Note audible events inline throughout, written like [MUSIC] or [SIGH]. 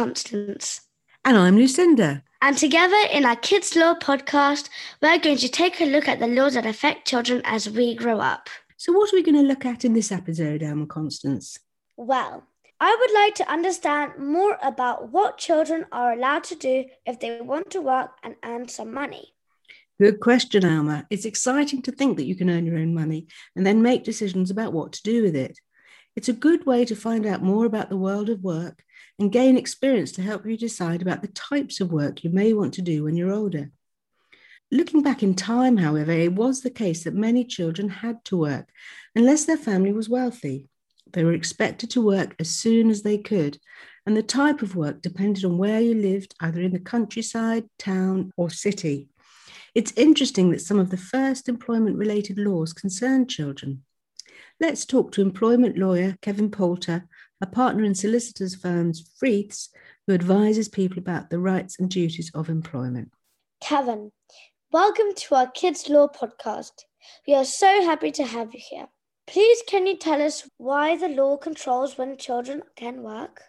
Constance. And I'm Lucinda. And together in our Kids Law podcast, we're going to take a look at the laws that affect children as we grow up. So, what are we going to look at in this episode, Alma Constance? Well, I would like to understand more about what children are allowed to do if they want to work and earn some money. Good question, Alma. It's exciting to think that you can earn your own money and then make decisions about what to do with it. It's a good way to find out more about the world of work and gain experience to help you decide about the types of work you may want to do when you're older. Looking back in time, however, it was the case that many children had to work unless their family was wealthy. They were expected to work as soon as they could, and the type of work depended on where you lived, either in the countryside, town, or city. It's interesting that some of the first employment related laws concerned children. Let's talk to employment lawyer Kevin Poulter, a partner in solicitors firms Freeths, who advises people about the rights and duties of employment. Kevin, welcome to our Kids Law podcast. We are so happy to have you here. Please, can you tell us why the law controls when children can work?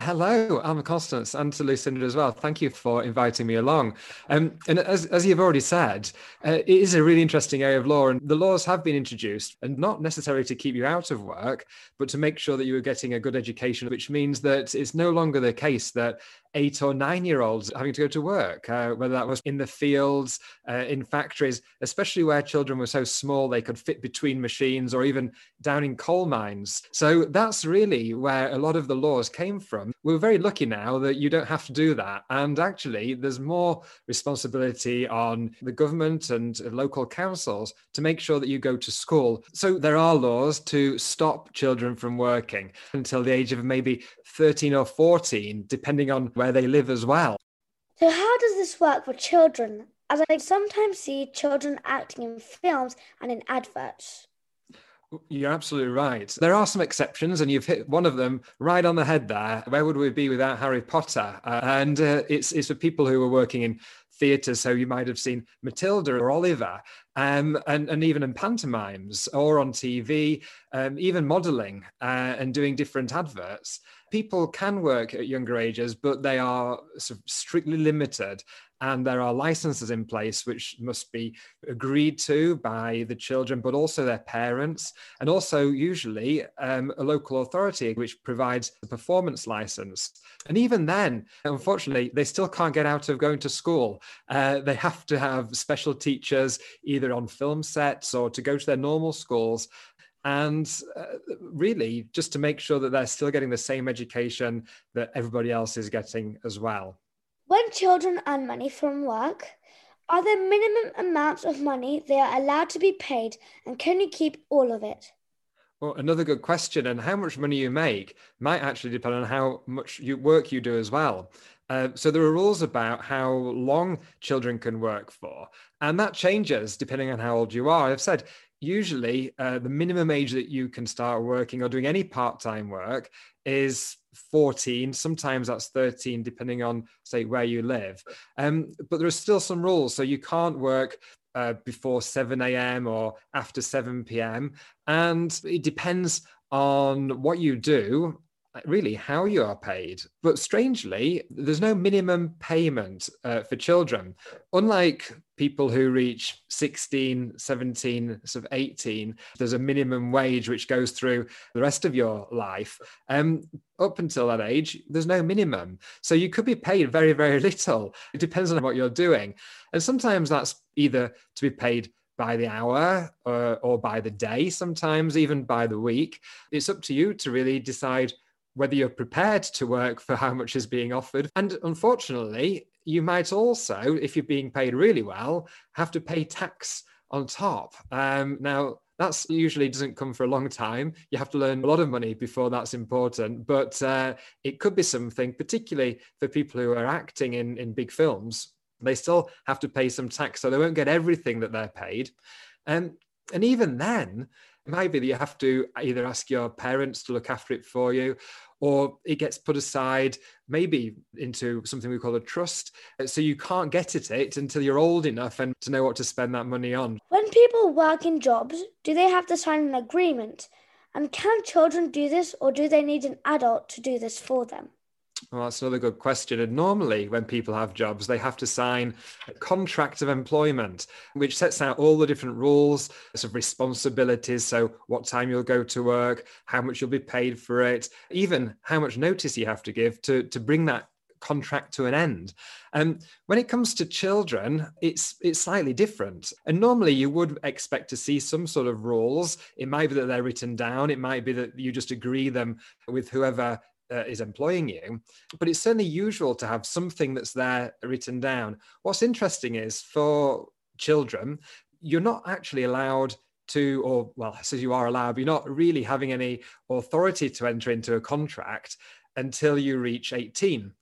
Hello, I'm Constance and to Lucinda as well. Thank you for inviting me along. Um, and as, as you've already said, uh, it is a really interesting area of law, and the laws have been introduced, and not necessarily to keep you out of work, but to make sure that you are getting a good education, which means that it's no longer the case that eight or nine year olds having to go to work, uh, whether that was in the fields, uh, in factories, especially where children were so small they could fit between machines or even down in coal mines. So that's really where a lot of the laws came from. We're very lucky now that you don't have to do that. And actually, there's more responsibility on the government and local councils to make sure that you go to school. So there are laws to stop children from working until the age of maybe 13 or 14, depending on where they live as well. So, how does this work for children? As I sometimes see children acting in films and in adverts. You're absolutely right. There are some exceptions, and you've hit one of them right on the head there. Where would we be without Harry Potter? Uh, and uh, it's, it's for people who are working in theatre. So you might have seen Matilda or Oliver, um, and, and even in pantomimes or on TV, um, even modelling uh, and doing different adverts. People can work at younger ages, but they are sort of strictly limited and there are licenses in place which must be agreed to by the children, but also their parents, and also usually um, a local authority which provides a performance license. And even then, unfortunately, they still can't get out of going to school. Uh, they have to have special teachers either on film sets or to go to their normal schools and uh, really just to make sure that they're still getting the same education that everybody else is getting as well. When children earn money from work, are there minimum amounts of money they are allowed to be paid, and can you keep all of it? Well, another good question. And how much money you make might actually depend on how much you, work you do as well. Uh, so there are rules about how long children can work for, and that changes depending on how old you are. I've said usually uh, the minimum age that you can start working or doing any part-time work is 14 sometimes that's 13 depending on say where you live um, but there are still some rules so you can't work uh, before 7 a.m or after 7 p.m and it depends on what you do really how you are paid. But strangely, there's no minimum payment uh, for children. Unlike people who reach 16, 17, sort of 18, there's a minimum wage which goes through the rest of your life. Um, up until that age, there's no minimum. So you could be paid very, very [LAUGHS] little. It depends on what you're doing. And sometimes that's either to be paid by the hour or, or by the day, sometimes even by the week. It's up to you to really decide whether you're prepared to work for how much is being offered. And unfortunately, you might also, if you're being paid really well, have to pay tax on top. Um, now, that's usually doesn't come for a long time. You have to learn a lot of money before that's important, but uh, it could be something, particularly for people who are acting in, in big films. They still have to pay some tax, so they won't get everything that they're paid. Um, and even then, it might be that you have to either ask your parents to look after it for you, or it gets put aside maybe into something we call a trust. So you can't get at it until you're old enough and to know what to spend that money on. When people work in jobs, do they have to sign an agreement? And can children do this, or do they need an adult to do this for them? Well, that's another good question. And normally, when people have jobs, they have to sign a contract of employment, which sets out all the different rules of responsibilities. So, what time you'll go to work, how much you'll be paid for it, even how much notice you have to give to, to bring that contract to an end. And um, when it comes to children, it's it's slightly different. And normally you would expect to see some sort of rules. It might be that they're written down. It might be that you just agree them with whoever uh, is employing you. But it's certainly usual to have something that's there written down. What's interesting is for children, you're not actually allowed to, or well, says you are allowed, you're not really having any authority to enter into a contract until you reach 18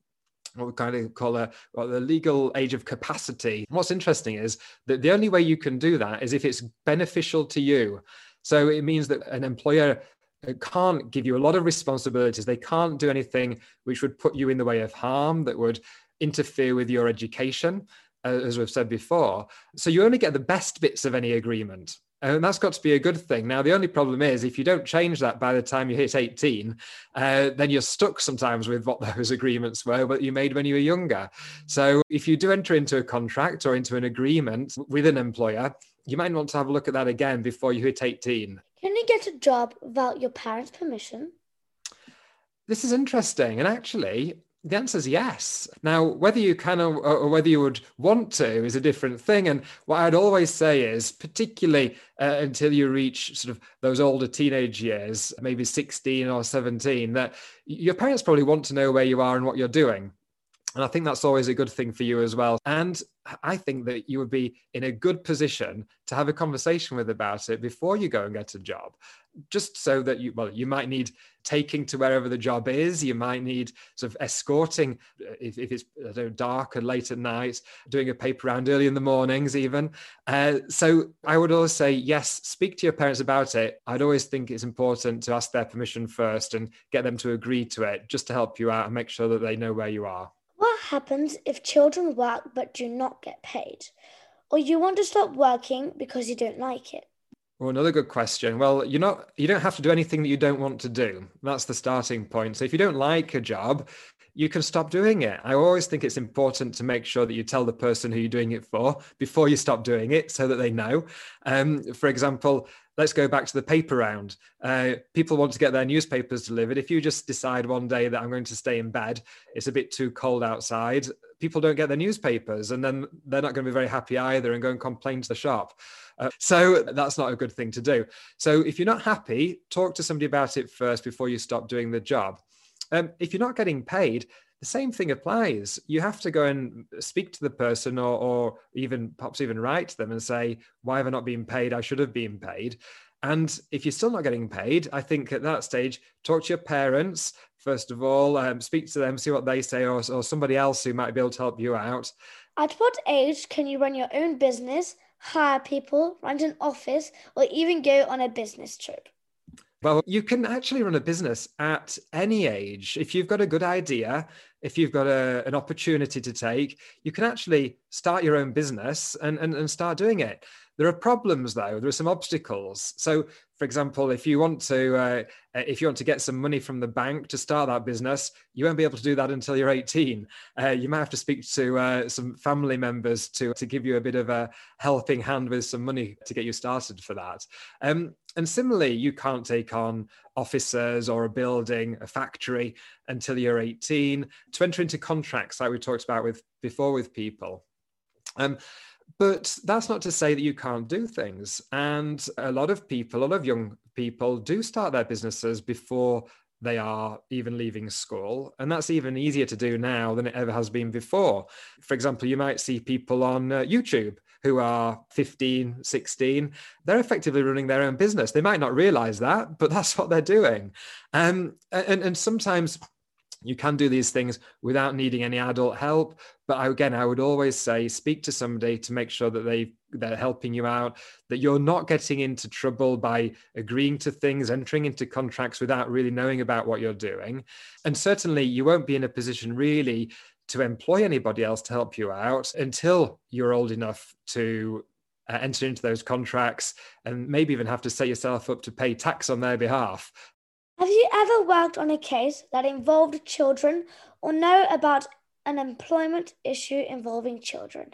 what we kind of call a well, the legal age of capacity. What's interesting is that the only way you can do that is if it's beneficial to you. So it means that an employer can't give you a lot of responsibilities. They can't do anything which would put you in the way of harm, that would interfere with your education, uh, as we've said before. So you only get the best bits of any agreement. And that's got to be a good thing. Now, the only problem is if you don't change that by the time you hit 18, uh, then you're stuck sometimes with what those [LAUGHS] agreements were that you made when you were younger. So if you do enter into a contract or into an agreement with an employer, you might want to have a look at that again before you hit 18. Can you get a job without your parents' permission? This is interesting. And actually, the answer is yes. Now, whether you can or, or, whether you would want to is a different thing. And what I'd always say is, particularly uh, until you reach sort of those older teenage years, maybe 16 or 17, that your parents probably want to know where you are and what you're doing. And I think that's always a good thing for you as well. And I think that you would be in a good position to have a conversation with about it before you go and get a job. Just so that you well you might need taking to wherever the job is. You might need sort of escorting uh, if, if it's know, dark and late at night doing a paper round early in the mornings even. Uh, so i would always say yes speak to your parents about it. I'd always think it's important to ask their permission first and get them to agree to it just to help you out and make sure that they know where you are what happens if children work but do not get paid or you want to stop working because you don't like it well, another good question. Well, you're not you don't have to do anything that you don't want to do. That's the starting point. So if you don't like a job, you can stop doing it. I always think it's important to make sure that you tell the person who you're doing it for before you stop doing it so that they know. Um, for example, let's go back to the paper round. Uh, people want to get their newspapers delivered. If you just decide one day that I'm going to stay in bed, it's a bit too cold outside, people don't get their newspapers and then they're not going to be very happy either and go and complain to the shop. Uh, so that's not a good thing to do. So if you're not happy, talk to somebody about it first before you stop doing the job. Um, if you're not getting paid, the same thing applies. You have to go and speak to the person or, or even perhaps even write to them and say, why have I not been paid? I should have been paid. And if you're still not getting paid, I think at that stage, talk to your parents, first of all, um, speak to them, see what they say, or, or somebody else who might be able to help you out. At what age can you run your own business hire people, rent an office, or even go on a business trip? Well, you can actually run a business at any age. If you've got a good idea, if you've got a, an opportunity to take, you can actually start your own business and, and, and start doing it. There are problems though. There are some obstacles. So, for example, if you want to uh, if you want to get some money from the bank to start that business, you won't be able to do that until you're 18. Uh, you might have to speak to uh, some family members to to give you a bit of a helping hand with some money to get you started for that. Um, and similarly, you can't take on officers or a building, a factory until you're 18 to enter into contracts like we talked about with before with people. Um, but that's not to say that you can't do things. And a lot of people, a lot of young people do start their businesses before they are even leaving school. And that's even easier to do now than it ever has been before. For example, you might see people on uh, YouTube who are 15, 16. They're effectively running their own business. They might not realize that, but [LAUGHS] that's what they're doing. Um, and, and sometimes you can do these things without needing any adult help but again i would always say speak to somebody to make sure that they they're helping you out that you're not getting into trouble by agreeing to things entering into contracts without really knowing about what you're doing and certainly you won't be in a position really to employ anybody else to help you out until you're old enough to uh, enter into those contracts and maybe even have to set yourself up to pay tax on their behalf Have you ever worked on a case that involved children or know about an employment issue involving children?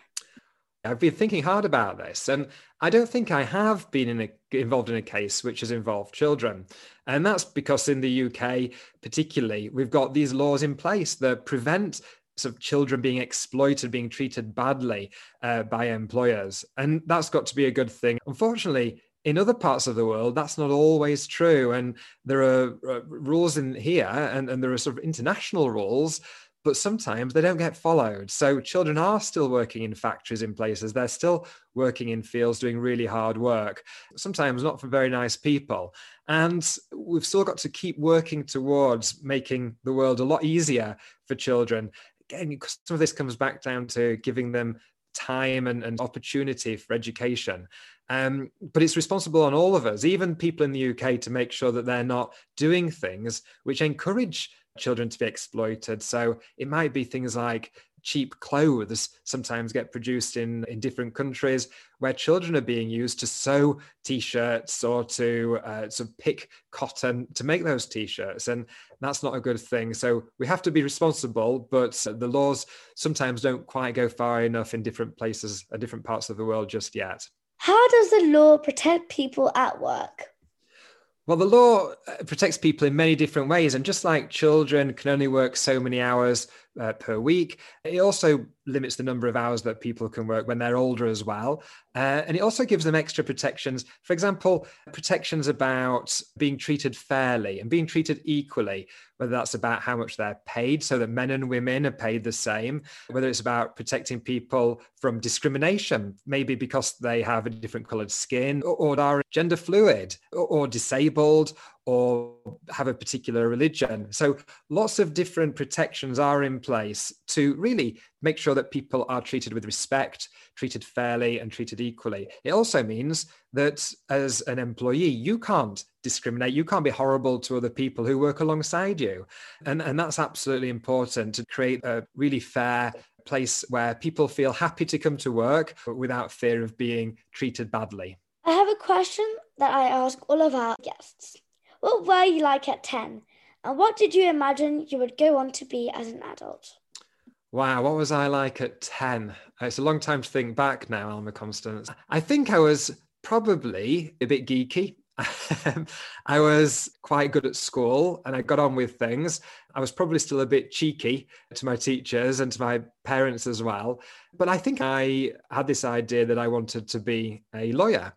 I've been thinking hard about this, and I don't think I have been in a, involved in a case which has involved children. And that's because in the UK, particularly, we've got these laws in place that prevent sort of children being exploited, being treated badly uh, by employers. And that's got to be a good thing. Unfortunately, in other parts of the world, that's not always true. And there are uh, rules in here, and, and there are sort of international rules but sometimes they don't get followed. So children are still working in factories in places. They're still working in fields doing really hard work, sometimes not for very nice people. And we've still got to keep working towards making the world a lot easier for children. Again, some of this comes back down to giving them time and, and opportunity for education. Um, but it's responsible on all of us, even people in the UK, to make sure that they're not doing things which encourage children to be exploited. So it might be things like cheap clothes sometimes get produced in, in different countries where children are being used to sew t-shirts or to uh, to pick cotton to make those t-shirts and that's not a good thing. So we have to be responsible but the laws sometimes don't quite go far enough in different places and different parts of the world just yet. How does the law protect people at work well, the law uh, protects people in many different ways. And just like children can only work so many hours uh, per week, it also limits the number of hours that people can work when they're older as well. Uh, and it also gives them extra protections. For example, protections about being treated fairly and being treated equally, whether that's about how much they're paid so that men and women are paid the same, whether it's about protecting people from discrimination, maybe because they have a different colored skin or, or are gender fluid or, or disabled or have a particular religion. So lots of different protections are in place to really make sure that people are treated with respect, treated fairly, and treated equally. It also means that as an employee, you can't discriminate. You can't be horrible to other people who work alongside you. And, and that's absolutely important to create a really fair place where people feel happy to come to work without fear of being treated badly. I have a question that I ask all of our guests. What were you like at 10? And what did you imagine you would go on to be as an adult? Wow, what was I like at 10? Uh, it's a long time to think back now, Alma Constance. I think I was probably a bit geeky. [LAUGHS] I was quite good at school and I got on with things. I was probably still a bit cheeky to my teachers and to my parents as well. But I think I had this idea that I wanted to be a lawyer.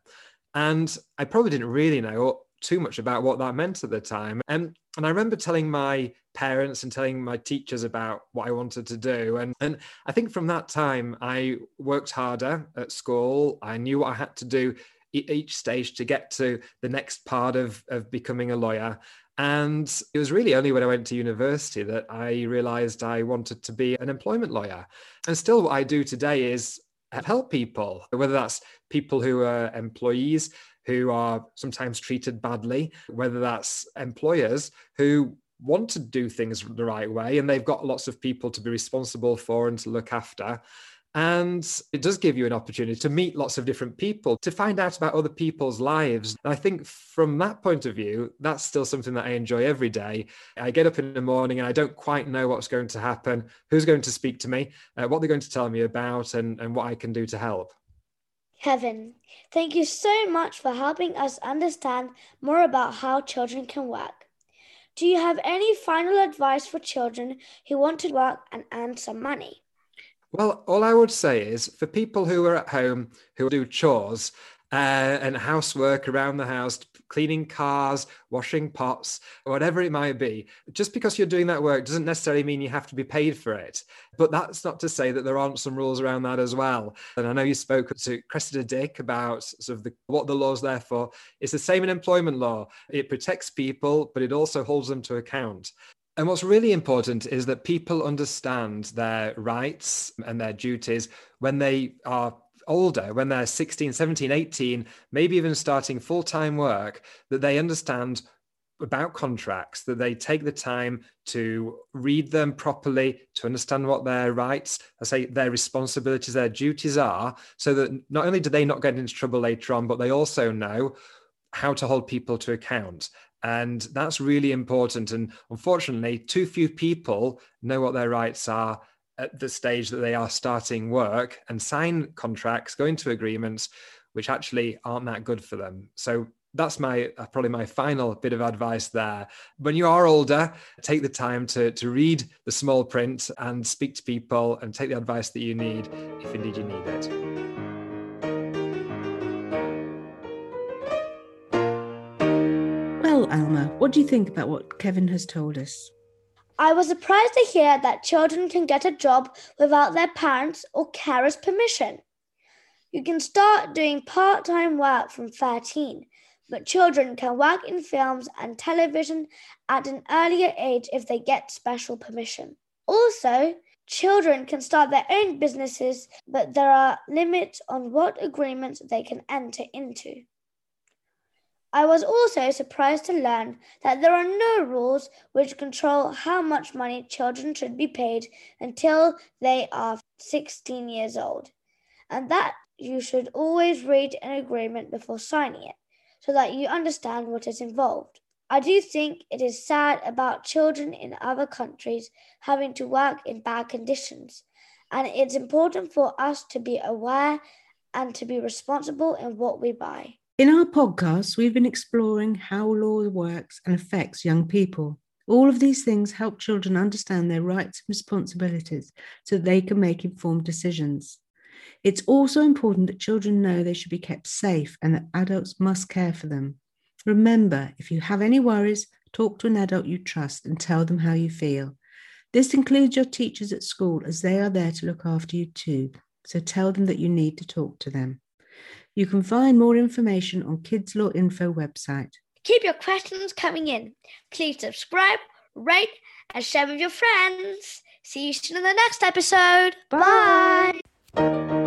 And I probably didn't really know too much about what that meant at the time. And and I remember telling my parents and telling my teachers about what I wanted to do. And and I think from that time I worked harder at school. I knew what I had to do each stage to get to the next part of, of becoming a lawyer. And it was really only when I went to university that I realized I wanted to be an employment lawyer. And still, what I do today is help people, whether that's people who are employees, who are sometimes treated badly, whether that's employers who want to do things the right way and they've got lots of people to be responsible for and to look after. And it does give you an opportunity to meet lots of different people, to find out about other people's lives. And I think from that point of view, that's still something that I enjoy every day. I get up in the morning and I don't quite know what's going to happen, who's going to speak to me, uh, what they're going to tell me about, and, and what I can do to help. Kevin, thank you so much for helping us understand more about how children can work. Do you have any final advice for children who want to work and earn some money? Well, all I would say is for people who are at home who do chores, uh, and housework around the house, cleaning cars, washing pots, whatever it might be. Just because you're doing that work doesn't necessarily mean you have to be paid for it. But that's not to say that there aren't some rules around that as well. And I know you spoke to Cressida Dick about sort of the, what the law's there for. It's the same in employment law. It protects people, but it also holds them to account. And what's really important is that people understand their rights and their duties when they are older, when they're 16, 17, 18, maybe even starting full time work, that they understand about contracts, that they take the time to read them properly, to understand what their rights, I say their responsibilities, their duties are, so that not only do they not get into trouble later on, but they also know how to hold people to account. And that's really important. And unfortunately, too few people know what their rights are at the stage that they are starting work and sign contracts, go into agreements, which actually aren't that good for them. So that's my uh, probably my final bit of advice there. When you are older, take the time to, to read the small print and speak to people and take the advice that you need if indeed you need it. Well, Alma, what do you think about what Kevin has told us? I was surprised to hear that children can get a job without their parents' or carers' permission. You can start doing part time work from 13 but children can work in films and television at an earlier age if they get special permission. Also, children can start their own businesses, but there are limits on what agreements they can enter into. I was also surprised to learn that there are no rules which control how much money children should be paid until they are 16 years old, and that you should always read an agreement before signing it so that you understand what is involved. I do think it is sad about children in other countries having to work in bad conditions, and it's important for us to be aware and to be responsible in what we buy. In our podcast, we've been exploring how law works and affects young people. All of these things help children understand their rights and responsibilities so that they can make informed decisions. It's also important that children know they should be kept safe and that adults must care for them. Remember, if you have any worries, talk to an adult you trust and tell them how you feel. This includes your teachers at school as they are there to look after you too. So tell them that you need to talk to them. You can find more information on Kids Law Info website. Keep your questions coming in. Please subscribe, rate, and share with your friends. See you soon in the next episode. Bye. Bye.